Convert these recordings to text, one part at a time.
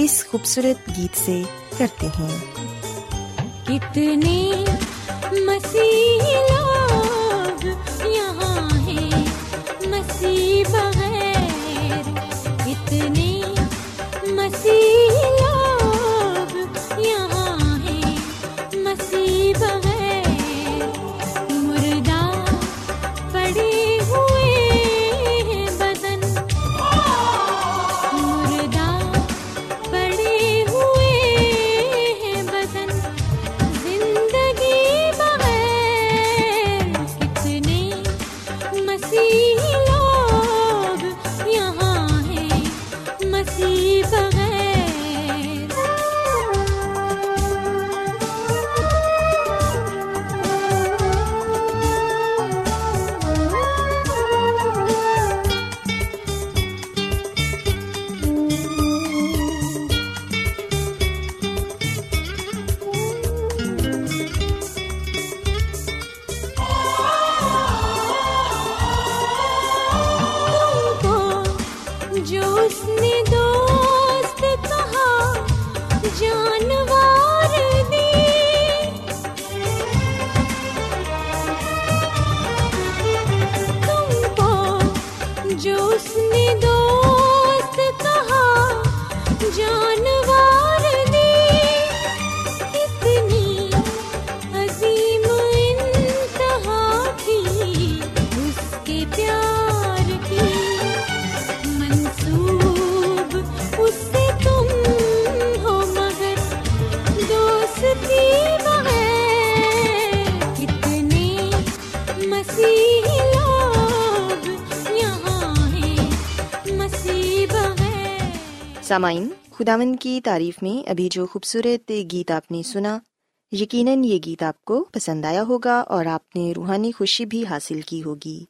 اس خوبصورت گیت سے کرتے ہیں۔ کتنے مسیح لوگ یہاں ہیں مسیح بغیر سامعین خداون کی تعریف میں ابھی جو خوبصورت گیت آپ نے سنا، یقیناً یہ گیت آپ کو پسند آیا ہوگا اور آپ نے روحانی خوشی بھی حاصل کی ہوگی۔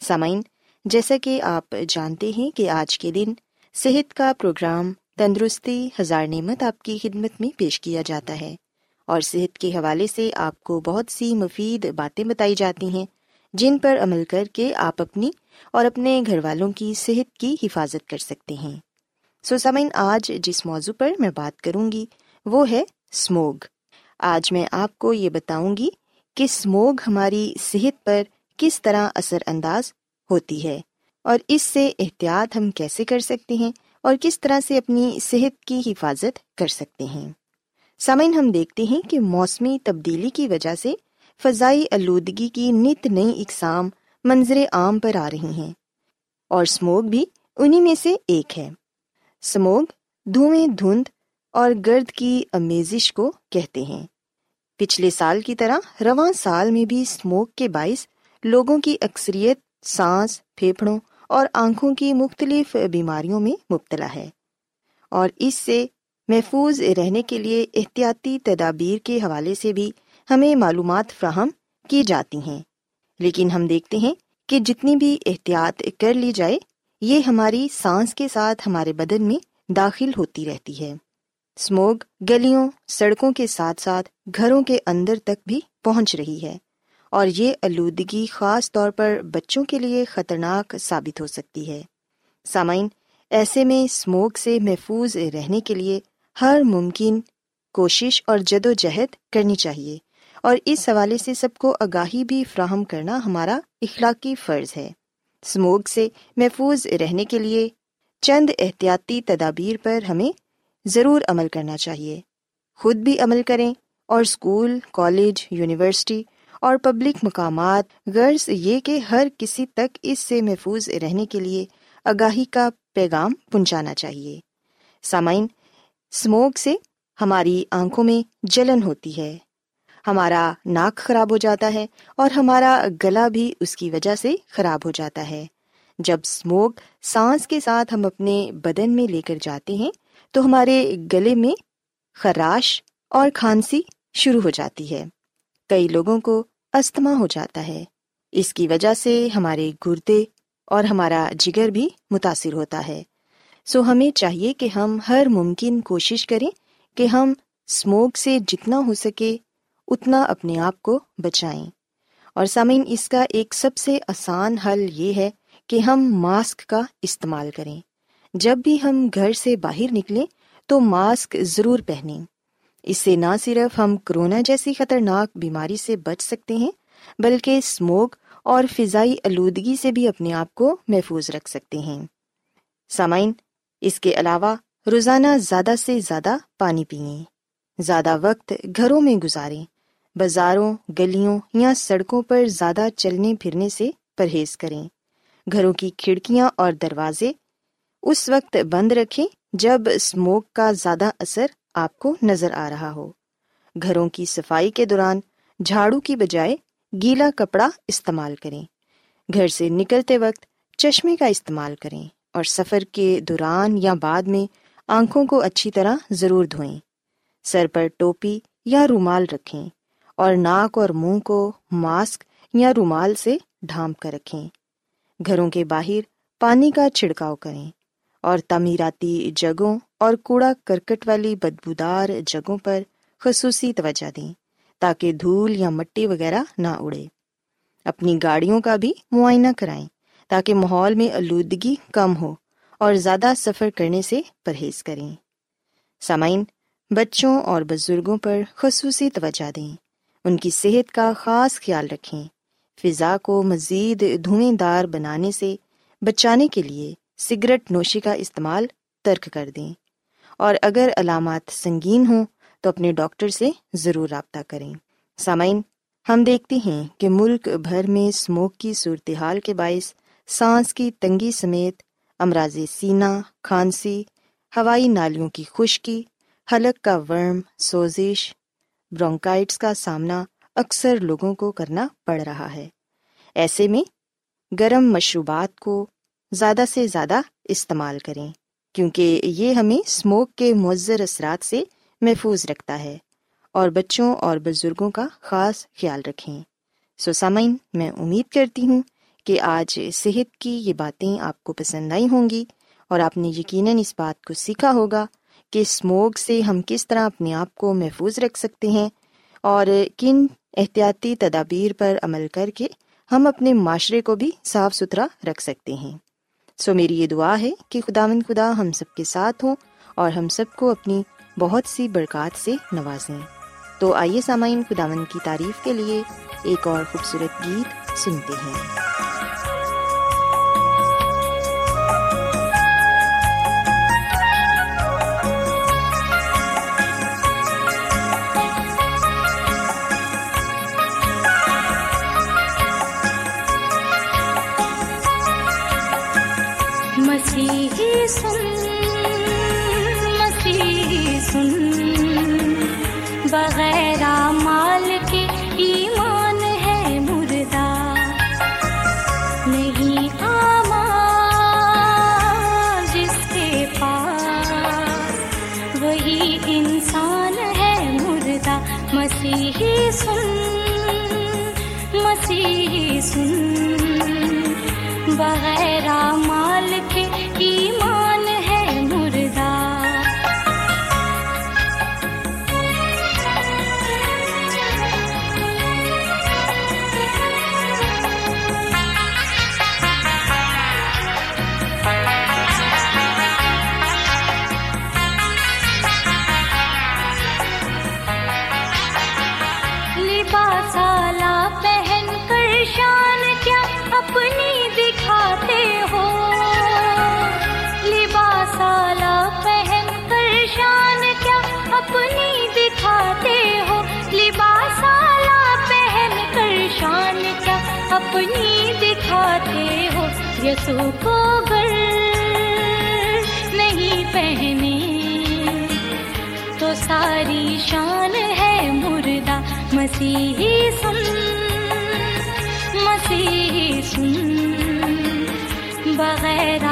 سامعین، جیسا کہ آپ جانتے ہیں کہ آج کے دن صحت کا پروگرام تندرستی ہزار نعمت آپ کی خدمت میں پیش کیا جاتا ہے اور صحت کے حوالے سے آپ کو بہت سی مفید باتیں بتائی جاتی ہیں جن پر عمل کر کے آپ اپنی اور اپنے گھر والوں کی صحت کی حفاظت کر سکتے ہیں۔ سو سمعین آج جس موضوع پر میں بات کروں گی وہ ہے اسموگ آج میں آپ کو یہ بتاؤں گی کہ اسموگ ہماری صحت پر کس طرح اثر انداز ہوتی ہے اور اس سے احتیاط ہم کیسے کر سکتے ہیں اور کس طرح سے اپنی صحت کی حفاظت کر سکتے ہیں۔ سامعین ہم دیکھتے ہیں کہ موسمی تبدیلی کی وجہ سے فضائی آلودگی کی نت نئی اقسام منظر عام پر آ رہی ہیں اور اسموگ بھی انہی میں سے ایک ہے۔ سموگ، دھوئیں دھند اور گرد کی امیزش کو کہتے ہیں۔ پچھلے سال کی طرح رواں سال میں بھی اسموک کے باعث لوگوں کی اکثریت سانس، پھیپھڑوں اور آنکھوں کی مختلف بیماریوں میں مبتلا ہے۔ اور اس سے محفوظ رہنے کے لیے احتیاطی تدابیر کے حوالے سے بھی ہمیں معلومات فراہم کی جاتی ہیں۔ لیکن ہم دیکھتے ہیں کہ جتنی بھی احتیاط کر لی جائے یہ ہماری سانس کے ساتھ ہمارے بدن میں داخل ہوتی رہتی ہے۔ اسموگ گلیوں، سڑکوں کے ساتھ ساتھ گھروں کے اندر تک بھی پہنچ رہی ہے اور یہ آلودگی خاص طور پر بچوں کے لیے خطرناک ثابت ہو سکتی ہے۔ سامعین، ایسے میں اسموگ سے محفوظ رہنے کے لیے ہر ممکن کوشش اور جد و جہد کرنی چاہیے اور اس حوالے سے سب کو آگاہی بھی فراہم کرنا ہمارا اخلاقی فرض ہے۔ اسموگ سے محفوظ رہنے کے لیے چند احتیاطی تدابیر پر ہمیں ضرور عمل کرنا چاہیے۔ خود بھی عمل کریں اور اسکول، کالج، یونیورسٹی اور پبلک مقامات، غرض یہ کہ ہر کسی تک اس سے محفوظ رہنے کے لیے آگاہی کا پیغام پہنچانا چاہیے۔ سامعین اسموگ سے ہماری آنکھوں میں جلن ہوتی ہے۔ ہمارا ناک خراب ہو جاتا ہے اور ہمارا گلا بھی اس کی وجہ سے خراب ہو جاتا ہے۔ جب اسموگ سانس کے ساتھ ہم اپنے بدن میں لے کر جاتے ہیں، تو ہمارے گلے میں خراش اور کھانسی شروع ہو جاتی ہے۔ کئی لوگوں کو استھما ہو جاتا ہے۔ اس کی وجہ سے ہمارے گردے اور ہمارا جگر بھی متاثر ہوتا ہے۔ سو ہمیں چاہیے کہ ہم ہر ممکن کوشش کریں کہ ہم اسموگ سے جتنا ہو سکے اتنا اپنے آپ کو بچائیں۔ اور سامعین، اس کا ایک سب سے آسان حل یہ ہے کہ ہم ماسک کا استعمال کریں۔ جب بھی ہم گھر سے باہر نکلیں تو ماسک ضرور پہنیں۔ اس سے نہ صرف ہم کرونا جیسی خطرناک بیماری سے بچ سکتے ہیں، بلکہ اسموگ اور فضائی آلودگی سے بھی اپنے آپ کو محفوظ رکھ سکتے ہیں۔ سامعین، اس کے علاوہ روزانہ زیادہ سے زیادہ پانی پئیں۔ زیادہ وقت گھروں میں گزاریں۔ بازاروں، گلیوں یا سڑکوں پر زیادہ چلنے پھرنے سے پرہیز کریں۔ گھروں کی کھڑکیاں اور دروازے اس وقت بند رکھیں جب اسموک کا زیادہ اثر آپ کو نظر آ رہا ہو۔ گھروں کی صفائی کے دوران جھاڑو کی بجائے گیلا کپڑا استعمال کریں۔ گھر سے نکلتے وقت چشمے کا استعمال کریں اور سفر کے دوران یا بعد میں آنکھوں کو اچھی طرح ضرور دھوئیں۔ سر پر ٹوپی یا رومال رکھیں۔ اور ناک اور منہ کو ماسک یا رومال سے ڈھانپ کر رکھیں۔ گھروں کے باہر پانی کا چھڑکاؤ کریں اور تعمیراتی جگہوں اور کوڑا کرکٹ والی بدبودار جگہوں پر خصوصی توجہ دیں تاکہ دھول یا مٹی وغیرہ نہ اڑے۔ اپنی گاڑیوں کا بھی معائنہ کرائیں تاکہ ماحول میں آلودگی کم ہو اور زیادہ سفر کرنے سے پرہیز کریں۔ سامعین، بچوں اور بزرگوں پر خصوصی توجہ دیں۔ ان کی صحت کا خاص خیال رکھیں۔ فضا کو مزید دھوئیں دار بنانے سے بچانے کے لیے سگریٹ نوشی کا استعمال ترک کر دیں۔ اور اگر علامات سنگین ہوں تو اپنے ڈاکٹر سے ضرور رابطہ کریں۔ سامعین، ہم دیکھتے ہیں کہ ملک بھر میں اسموک کی صورتحال کے باعث سانس کی تنگی سمیت امراض سینہ کھانسی، ہوائی نالیوں کی خشکی، حلق کا ورم، سوزش برونکائٹس کا سامنا اکثر لوگوں کو کرنا پڑ رہا ہے۔ ایسے میں گرم مشروبات کو زیادہ سے زیادہ استعمال کریں، کیونکہ یہ ہمیں اسموک کے مؤثر اثرات سے محفوظ رکھتا ہے اور بچوں اور بزرگوں کا خاص خیال رکھیں۔ سو سامعین، میں امید کرتی ہوں کہ آج صحت کی یہ باتیں آپ کو پسند آئی ہوں گی اور آپ نے یقیناً اس بات کو سیکھا ہوگا کہ اسموگ سے ہم کس طرح اپنے آپ کو محفوظ رکھ سکتے ہیں اور کن احتیاطی تدابیر پر عمل کر کے ہم اپنے معاشرے کو بھی صاف ستھرا رکھ سکتے ہیں۔ سو میری یہ دعا ہے کہ خدا خدا ہم سب کے ساتھ ہوں اور ہم سب کو اپنی بہت سی برکات سے نوازیں۔ تو آئیے سامعین خدا کی تعریف کے لیے ایک اور خوبصورت گیت سنتے ہیں۔ سن اپنی دکھاتے ہو یسو کو گھر نہیں پہنے۔ تو ساری شان ہے مردہ مسیحی سن مسیحی سن۔ بغیر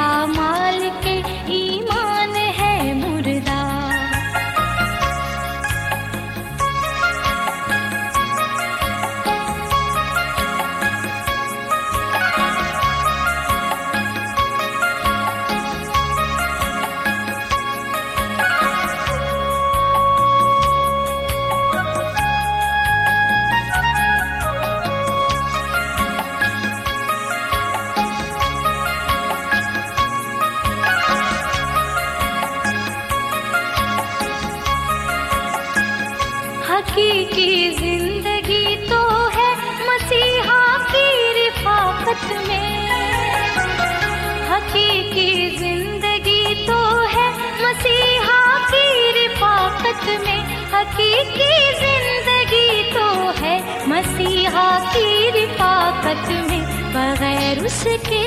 اس کے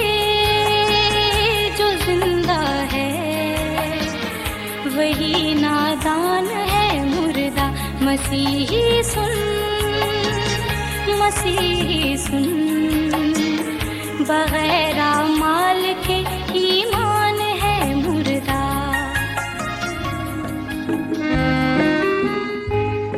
جو زندہ ہے، وہی نادان ہے مردہ۔ مسیحی سن مسیحی سن۔ بغیر مال کے ایمان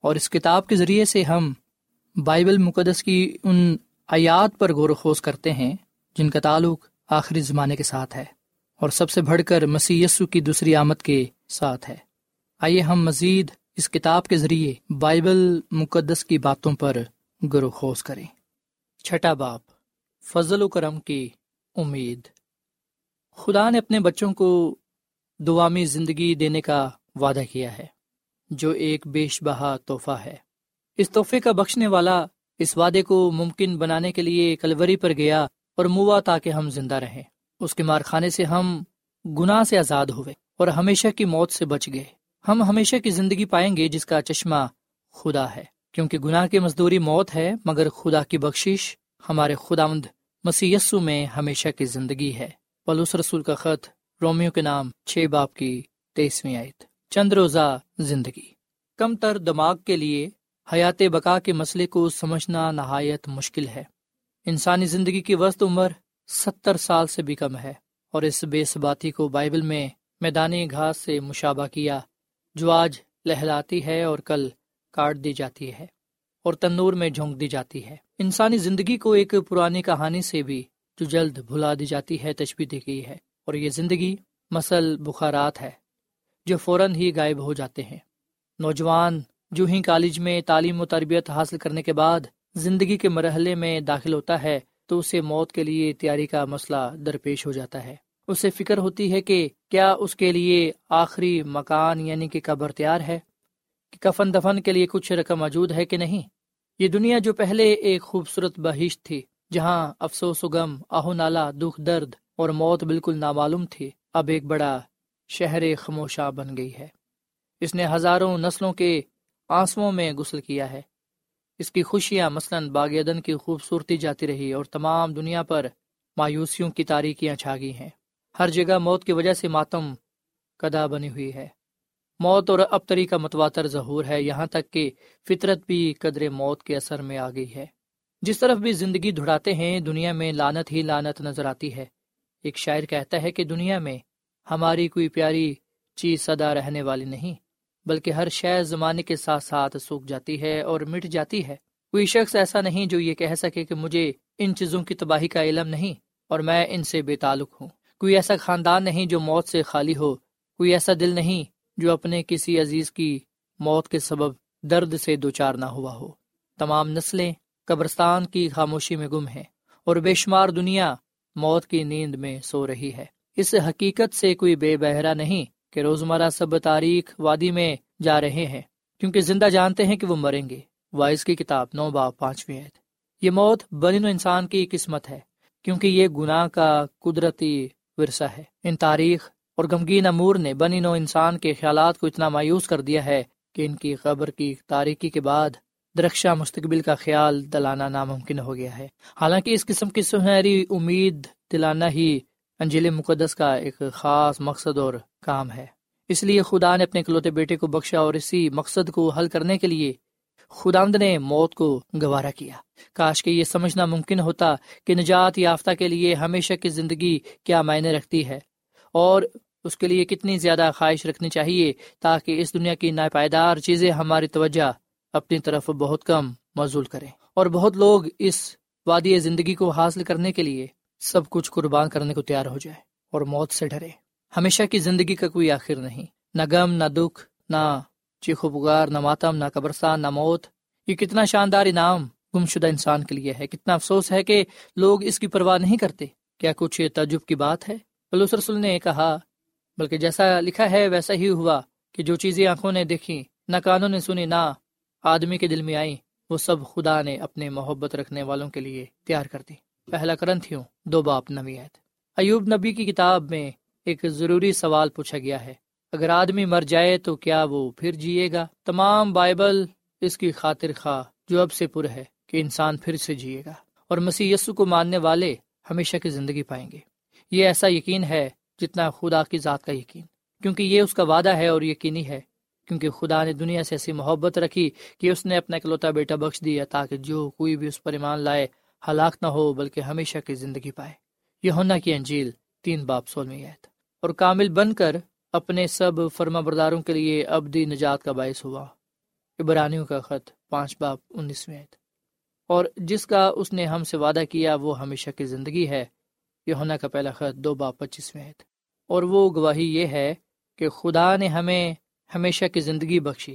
اور اس کتاب کے ذریعے سے ہم بائبل مقدس کی ان آیات پر غور و خوض کرتے ہیں، جن کا تعلق آخری زمانے کے ساتھ ہے، اور سب سے بڑھ کر مسی کی دوسری آمد کے ساتھ ہے۔ آئیے ہم مزید اس کتاب کے ذریعے بائبل مقدس کی باتوں پر غور و خوض کریں۔ چھٹا باپ فضل و کرم کی امید۔ خدا نے اپنے بچوں کو دعامی زندگی دینے کا وعدہ کیا ہے۔ جو ایک بیش بہا تحفہ ہے۔ اس تحفے کا بخشنے والا اس وعدے کو ممکن بنانے کے لیے کلوری پر گیا اور موا تاکہ ہم زندہ رہیں۔ اس کے مارخانے سے ہم گناہ سے آزاد ہوئے اور ہمیشہ کی موت سے بچ گئے۔ ہم ہمیشہ کی زندگی پائیں گے جس کا چشمہ خدا ہے۔ کیونکہ گناہ کی مزدوری موت ہے، مگر خدا کی بخشش ہمارے خداوند مسیسو میں ہمیشہ کی زندگی ہے۔ پلوس رسول کا خط رومیو کے نام، چھ باپ کی تیسویں آیت۔ چند روزہ زندگی۔ کم تر دماغ کے لیے حیات بقا کے مسئلے کو سمجھنا نہایت مشکل ہے۔ انسانی زندگی کی وسط عمر ستر سال سے بھی کم ہے اور اس بے ثباتی کو بائبل میں میدانی گھاس سے مشابہ کیا جو آج لہلاتی ہے اور کل کاٹ دی جاتی ہے اور تنور میں جھونک دی جاتی ہے۔ انسانی زندگی کو ایک پرانی کہانی سے بھی جو جلد بھلا دی جاتی ہے تشبی دی گئی ہے اور یہ زندگی مسل بخارات ہے۔ جو فوراً ہی غائب ہو جاتے ہیں۔ نوجوان جو ہی کالج میں تعلیم و تربیت حاصل کرنے کے بعد زندگی کے مرحلے میں داخل ہوتا ہے تو اسے موت کے لیے تیاری کا مسئلہ درپیش ہو جاتا ہے۔ اسے فکر ہوتی ہے کہ کیا اس کے لیے آخری مکان یعنی کہ قبر تیار ہے؟ کہ کفن دفن کے لیے کچھ رقم موجود ہے کہ نہیں؟ یہ دنیا جو پہلے ایک خوبصورت بہشت تھی، جہاں افسوس و غم، آہو نالا، دکھ، درد اور موت بالکل نامعلوم تھی، اب ایک بڑا شہر خموشہ بن گئی ہے۔ اس نے ہزاروں نسلوں کے آنسوؤں میں غسل کیا ہے۔ اس کی خوشیاں مثلاً باغیدن کی خوبصورتی جاتی رہی اور تمام دنیا پر مایوسیوں کی تاریکیاں چھا گئی ہیں۔ ہر جگہ موت کی وجہ سے ماتم کدا بنی ہوئی ہے۔ موت اور ابتری کا متواتر ظہور ہے۔ یہاں تک کہ فطرت بھی قدر موت کے اثر میں آ گئی ہے۔ جس طرف بھی زندگی دھڑاتے ہیں، دنیا میں لانت ہی لانت نظر آتی ہے۔ ایک شاعر کہتا ہے کہ دنیا میں ہماری کوئی پیاری چیز سدا رہنے والی نہیں، بلکہ ہر شے زمانے کے ساتھ ساتھ سوکھ جاتی ہے اور مٹ جاتی ہے۔ کوئی شخص ایسا نہیں جو یہ کہہ سکے کہ مجھے ان چیزوں کی تباہی کا علم نہیں اور میں ان سے بے تعلق ہوں۔ کوئی ایسا خاندان نہیں جو موت سے خالی ہو۔ کوئی ایسا دل نہیں جو اپنے کسی عزیز کی موت کے سبب درد سے دوچار نہ ہوا ہو۔ تمام نسلیں قبرستان کی خاموشی میں گم ہیں اور بے شمار دنیا موت کی نیند میں سو رہی ہے۔ اس حقیقت سے کوئی بے بہرا نہیں کہ روزمرہ سب تاریخ وادی میں جا رہے ہیں، کیونکہ زندہ جانتے ہیں کہ وہ مریں گے۔ وائس کی کتاب نو با پانچویں عید یہ موت بنی و انسان کی قسمت ہے، کیونکہ یہ گناہ کا قدرتی ورثہ ہے۔ ان تاریخ اور غمگین امور نے بنی نو انسان کے خیالات کو اتنا مایوس کر دیا ہے کہ ان کی خبر کی تاریخی کے بعد درخشا مستقبل کا خیال دلانا ناممکن ہو گیا ہے۔ حالانکہ اس قسم کی سنہری امید دلانا ہی انجیل مقدس کا ایک خاص مقصد اور کام ہے۔ اس لیے خدا نے اپنے کلوتے بیٹے کو بخشا اور اسی مقصد کو حل کرنے کے لیے خداند نے موت کو گوارا کیا۔ کاش کہ یہ سمجھنا ممکن ہوتا کہ نجات یافتہ کے لیے ہمیشہ کی زندگی کیا معنی رکھتی ہے اور اس کے لیے کتنی زیادہ خواہش رکھنی چاہیے تاکہ اس دنیا کی ناپائیدار چیزیں ہماری توجہ اپنی طرف بہت کم موزول کریں۔ اور بہت لوگ اس وادی زندگی کو حاصل کرنے کے لیے سب کچھ قربان کرنے کو تیار ہو جائے اور موت سے ڈرے۔ ہمیشہ کی زندگی کا کوئی آخر نہیں۔ نہ غم، نہ دکھ، نہ چیخو پگار نہ ماتم، نہ قبرستان، نہ موت۔ یہ کتنا شاندار انعام گم شدہ انسان کے لیے ہے۔ کتنا افسوس ہے کہ لوگ اس کی پرواہ نہیں کرتے۔ کیا کچھ یہ تعجب کی بات ہے؟ بلوس رسول نے کہا، بلکہ جیسا لکھا ہے ویسا ہی ہوا کہ جو چیزیں آنکھوں نے دیکھی، نہ کانوں نے سنی، نہ آدمی کے دل میں آئی وہ سب خدا نے اپنے محبت رکھنے والوں کے لیے تیار کر دی۔ پہلا کرنتھیوں دو باپ نویت ایوب نبی کی کتاب میں ایک ضروری سوال پوچھا گیا ہے۔ اگر آدمی مر جائے تو کیا وہ پھر جیے گا؟ تمام بائبل اس کی خاطر خواہ جو اب سے پر ہے کہ انسان پھر سے جیے گا۔ اور مسیح یسو کو ماننے والے ہمیشہ کی زندگی پائیں گے۔ یہ ایسا یقین ہے جتنا خدا کی ذات کا یقین۔ کیونکہ یہ اس کا وعدہ ہے اور یقینی ہے۔ کیونکہ خدا نے دنیا سے ایسی محبت رکھی کہ اس نے اپنا اکلوتا بیٹا بخش دیا تاکہ جو کوئی بھی اس پر ایمان لائے ہلاک نہ ہو، بلکہ ہمیشہ کی زندگی پائے۔ یہ ہونا کی انجیل تین باپ سولہویں اور کامل بن کر اپنے سب فرما برداروں کے لیے ابدی نجات کا باعث ہوا۔ ابرانیوں کا خط پانچ باپ انیسویں اور جس کا اس نے ہم سے وعدہ کیا، وہ ہمیشہ کی زندگی ہے۔ یہ ہونا کا پہلا خط دو باپ پچیسویں اور وہ گواہی یہ ہے کہ خدا نے ہمیں ہمیشہ کی زندگی بخشی،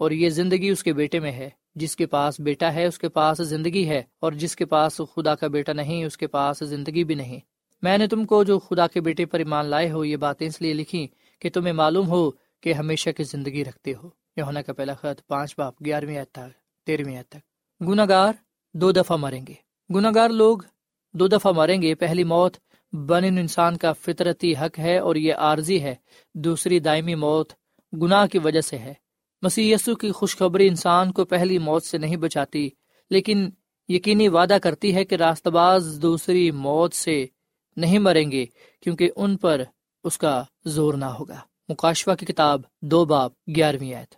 اور یہ زندگی اس کے بیٹے میں ہے۔ جس کے پاس بیٹا ہے، اس کے پاس زندگی ہے، اور جس کے پاس خدا کا بیٹا نہیں، اس کے پاس زندگی بھی نہیں۔ میں نے تم کو جو خدا کے بیٹے پر ایمان لائے ہو، یہ باتیں اس لیے لکھی کہ تمہیں معلوم ہو کہ ہمیشہ کی زندگی رکھتے ہو۔ یہ ہونا کا پہلا خط، پانچ باپ، گیارہویں تک، تیرہویں تک۔ گناگار دو دفعہ مریں گے۔ گناگار لوگ دو دفعہ مریں گے۔ پہلی موت بن انسان کا فطرتی حق ہے اور یہ عارضی ہے۔ دوسری دائمی موت گناہ کی وجہ سے ہے۔ مسیح یسو کی خوشخبری انسان کو پہلی موت سے نہیں بچاتی، لیکن یقینی وعدہ کرتی ہے کہ راست باز دوسری موت سے نہیں مریں گے، کیونکہ ان پر اس کا زور نہ ہوگا۔ مکاشفہ کی کتاب دو باپ گیارہویں آیت۔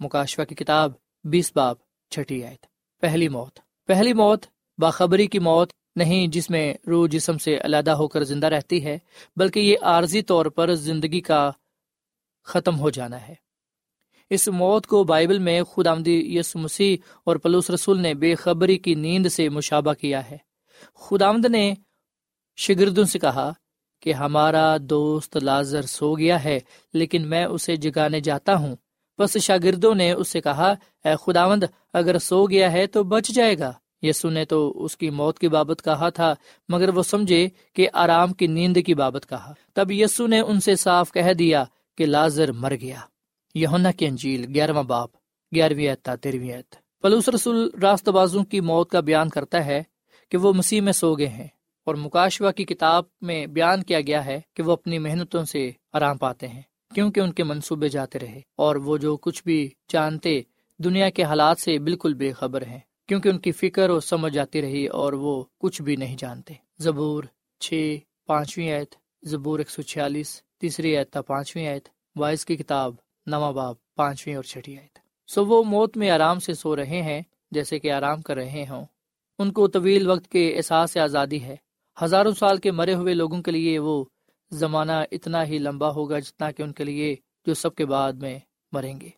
مکاشفہ کی کتاب بیس باب چھٹی آیت۔ پہلی موت۔ پہلی موت باخبری کی موت نہیں جس میں روح جسم سے علیحدہ ہو کر زندہ رہتی ہے، بلکہ یہ عارضی طور پر زندگی کا ختم ہو جانا ہے۔ اس موت کو بائبل میں خود آمدی یس مسیح اور پلوس رسول نے بے خبری کی نیند سے مشابہ کیا ہے۔ خود آمد نے شگردوں سے کہا کہ ہمارا دوست لازر سو گیا ہے، لیکن میں اسے جگانے جاتا ہوں۔ بس شاگردوں نے اس سے کہا، اے خداوند اگر سو گیا ہے تو بچ جائے گا۔ یسو نے تو اس کی موت کی بابت کہا تھا، مگر وہ سمجھے کہ آرام کی نیند کی بابت کہا۔ تب یسو نے ان سے صاف کہہ دیا کہ لازر مر گیا۔ یونا کی انجیل گیارہواں باپ، گیارہویں تیرہویں پلوس رسول راست بازوں کی موت کا بیان کرتا ہے کہ وہ مسیح میں سو گئے ہیں اور مکاشوا کی کتاب میں بیان کیا گیا ہے کہ وہ اپنی محنتوں سے آرام پاتے ہیں، کیونکہ ان کے منصوبے جاتے رہے۔ اور وہ جو کچھ بھی جانتے، دنیا کے حالات سے بالکل بے خبر ہیں، کیونکہ ان کی فکر اور سمجھ جاتی رہی اور وہ کچھ بھی نہیں جانتے۔ زبور چھ، پانچویں آیت، زبور ایک سو چھیالیس، تیسری آیت پانچویں آیت، وائس کی کتاب۔ نواں باب پانچویں اور چھٹی آیت سو وہ موت میں آرام سے سو رہے ہیں، جیسے کہ آرام کر رہے ہوں۔ ان کو طویل وقت کے احساس آزادی ہے۔ ہزاروں سال کے مرے ہوئے لوگوں کے لیے وہ زمانہ اتنا ہی لمبا ہوگا جتنا کہ ان کے لیے جو سب کے بعد میں مریں گے۔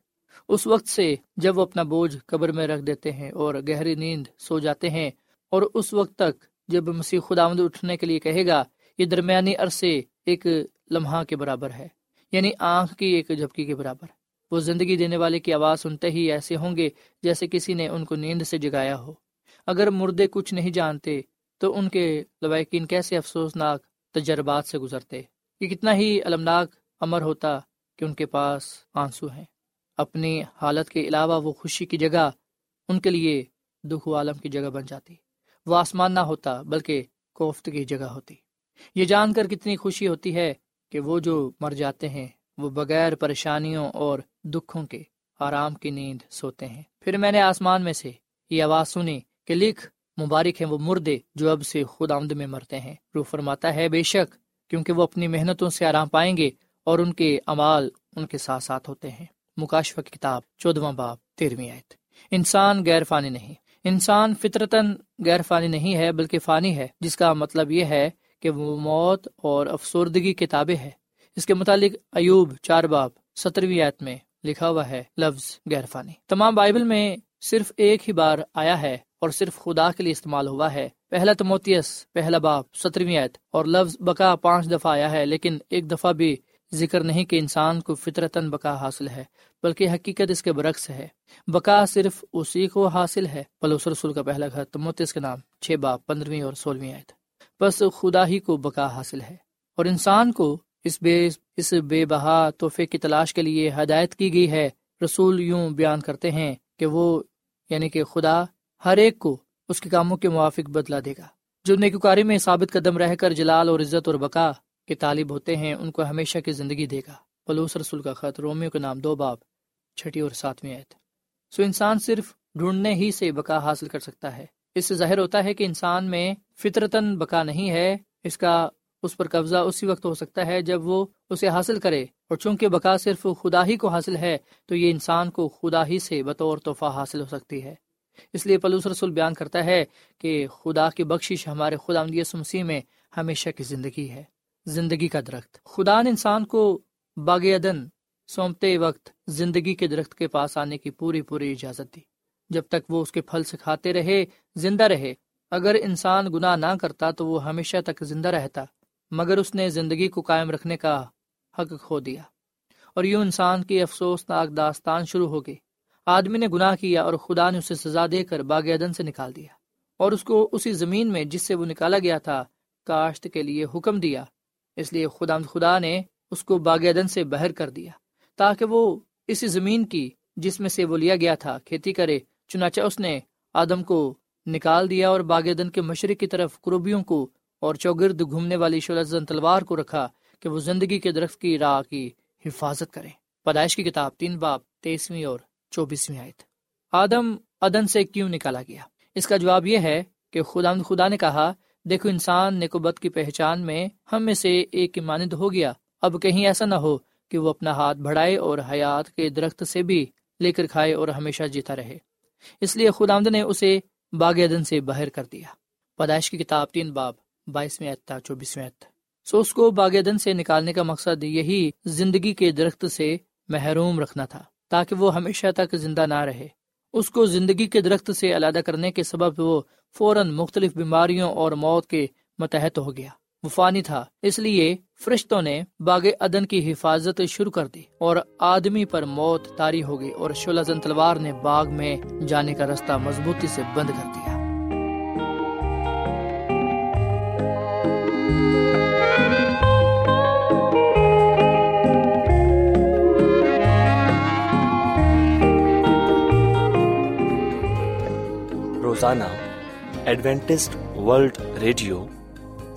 اس وقت سے جب وہ اپنا بوجھ قبر میں رکھ دیتے ہیں اور گہری نیند سو جاتے ہیں، اور اس وقت تک جب مسیح خدا اٹھنے کے لیے کہے گا، یہ درمیانی عرصے ایک لمحہ کے برابر ہے۔ یعنی آنکھ کی ایک جھپکی کے برابر۔ وہ زندگی دینے والے کی آواز سنتے ہی ایسے ہوں گے جیسے کسی نے ان کو نیند سے جگایا ہو۔ اگر مردے کچھ نہیں جانتے، تو ان کے لوائقین کیسے افسوسناک تجربات سے گزرتے؟ یہ کتنا ہی المناک امر ہوتا کہ ان کے پاس آنسو ہیں۔ اپنی حالت کے علاوہ وہ خوشی کی جگہ ان کے لیے دکھ و عالم کی جگہ بن جاتی۔ وہ آسمان نہ ہوتا، بلکہ کوفت کی جگہ ہوتی۔ یہ جان کر کتنی خوشی ہوتی ہے کہ وہ جو مر جاتے ہیں، وہ بغیر پریشانیوں اور دکھوں کے آرام کی نیند سوتے ہیں۔ پھر میں نے آسمان میں سے یہ آواز سنی کہ لکھ، مبارک ہیں وہ مردے جو اب سے خود آمد میں مرتے ہیں۔ روح فرماتا ہے، بے شک، کیونکہ وہ اپنی محنتوں سے آرام پائیں گے اور ان کے امال ان کے ساتھ ساتھ ہوتے ہیں۔ مکاشف کی کتاب چودواں باب، تیرہویں آیت۔ انسان غیر فانی نہیں۔ انسان فطرتاً غیر فانی نہیں ہے، بلکہ فانی ہے، جس کا مطلب یہ ہے کہ وہ موت اور افسردگی کتابیں ہے اس کے متعلق ایوب چار باب سترویں آیت میں لکھا ہوا ہے، لفظ غیر فانی تمام بائبل میں صرف ایک ہی بار آیا ہے اور صرف خدا کے لیے استعمال ہوا ہے۔ پہلا تموتیس پہلا باپ سترویں آیت اور لفظ بقا پانچ دفعہ آیا ہے، لیکن ایک دفعہ بھی ذکر نہیں کہ انسان کو فطرتاً بقا حاصل ہے، بلکہ حقیقت اس کے برعکس ہے۔ بقا صرف اسی کو حاصل ہے۔ پلوس رسول کا پہلا گھر تموتیس کے نام، چھ باپ پندرہویں اور سولہویں آیت۔ بس خدا ہی کو بقا حاصل ہے۔ اور انسان کو اس بے اس بے بہا تحفے کی تلاش کے لیے ہدایت کی گئی ہے۔ رسول یوں بیان کرتے ہیں کہ وہ یعنی کہ خدا، ہر ایک کو اس کے کاموں کے موافق بدلا دے گا۔ جو نیکوکاری میں ثابت قدم رہ کر جلال اور عزت اور بقا کے طالب ہوتے ہیں، ان کو ہمیشہ کی زندگی دے گا۔ پلوس رسول کا خط، رومیو کے نام دو باب، چھٹی اور ساتویں آیت۔ سو انسان صرف ڈھونڈنے ہی سے بقا حاصل کر سکتا ہے۔ اس سے ظاہر ہوتا ہے کہ انسان میں فطرتاً بقا نہیں ہے، اس کا، اس پر قبضہ اسی وقت ہو سکتا ہے جب وہ اسے حاصل کرے۔ اور چونکہ بقا صرف خدا ہی کو حاصل ہے، تو یہ انسان کو خدا ہی سے بطور تحفہ حاصل ہو سکتی ہے۔ اس لیے پلوس رسول بیان کرتا ہے کہ خدا کی بخشش ہمارے خدا مسیح میں ہمیشہ کی زندگی ہے، زندگی کا درخت۔ خدا نے انسان کو باغ عدن سونپتے وقت زندگی کے درخت کے پاس آنے کی پوری پوری اجازت دی۔ جب تک وہ اس کے پھل سے کھاتے رہے، زندہ رہے۔ اگر انسان گناہ نہ کرتا تو وہ ہمیشہ تک زندہ رہتا، مگر اس نے زندگی کو قائم رکھنے کا حق کھو دیا۔ اور یوں انسان کی افسوسناک داستان شروع ہو گئی۔ آدمی نے گناہ کیا اور خدا نے اسے سزا دے کر باغ عدن سے نکال دیا۔ اور اس کو اسی زمین میں جس سے وہ نکالا گیا تھا، کاشت کے لیے حکم دیا۔ اس لیے خدا خدا نے اس کو باغ عدن سے بہر کر دیا، تاکہ وہ اسی زمین کی جس میں سے وہ لیا گیا تھا، کھیتی کرے چنانچہ اس نے آدم کو نکال دیا اور باغدن کے مشرق کی طرف کروبیوں کو اور چوگرد گھومنے والی شلزن تلوار کو رکھا کہ وہ زندگی کے درخت کی راہ کی حفاظت کرے۔ پیدائش کی کتاب تین باپ تیسویں اور چوبیسویں آیت۔ آدم ادن سے کیوں نکالا گیا؟ اس کا جواب یہ ہے کہ خدا خدا نے کہا، دیکھو انسان نکوبت کی پہچان میں ہم میں سے ایک مانند ہو گیا۔ اب کہیں ایسا نہ ہو کہ وہ اپنا ہاتھ بڑھائے اور حیات کے درخت سے بھی لے کر کھائے اور ہمیشہ جیتا رہے۔ اس لیے خدا نے اسے باغ عدن سے باہر کر دیا۔ پیدائش کی کتاب تین باب، بائیسویں تھا چوبیسویں سو اس کو باغ عدن سے نکالنے کا مقصد یہی زندگی کے درخت سے محروم رکھنا تھا، تاکہ وہ ہمیشہ تک زندہ نہ رہے۔ اس کو زندگی کے درخت سے علیحدہ کرنے کے سبب وہ فوراً مختلف بیماریوں اور موت کے متحد ہو گیا۔ وہ فانی تھا۔ اس لیے فرشتوں نے باغ عدن کی حفاظت شروع کر دی اور آدمی پر موت تاری ہو گئی اور شلزن تلوار نے باغ میں جانے کا رستہ مضبوطی سے بند کر دیا۔ روزانہ ایڈوینٹسٹ ورلڈ ریڈیو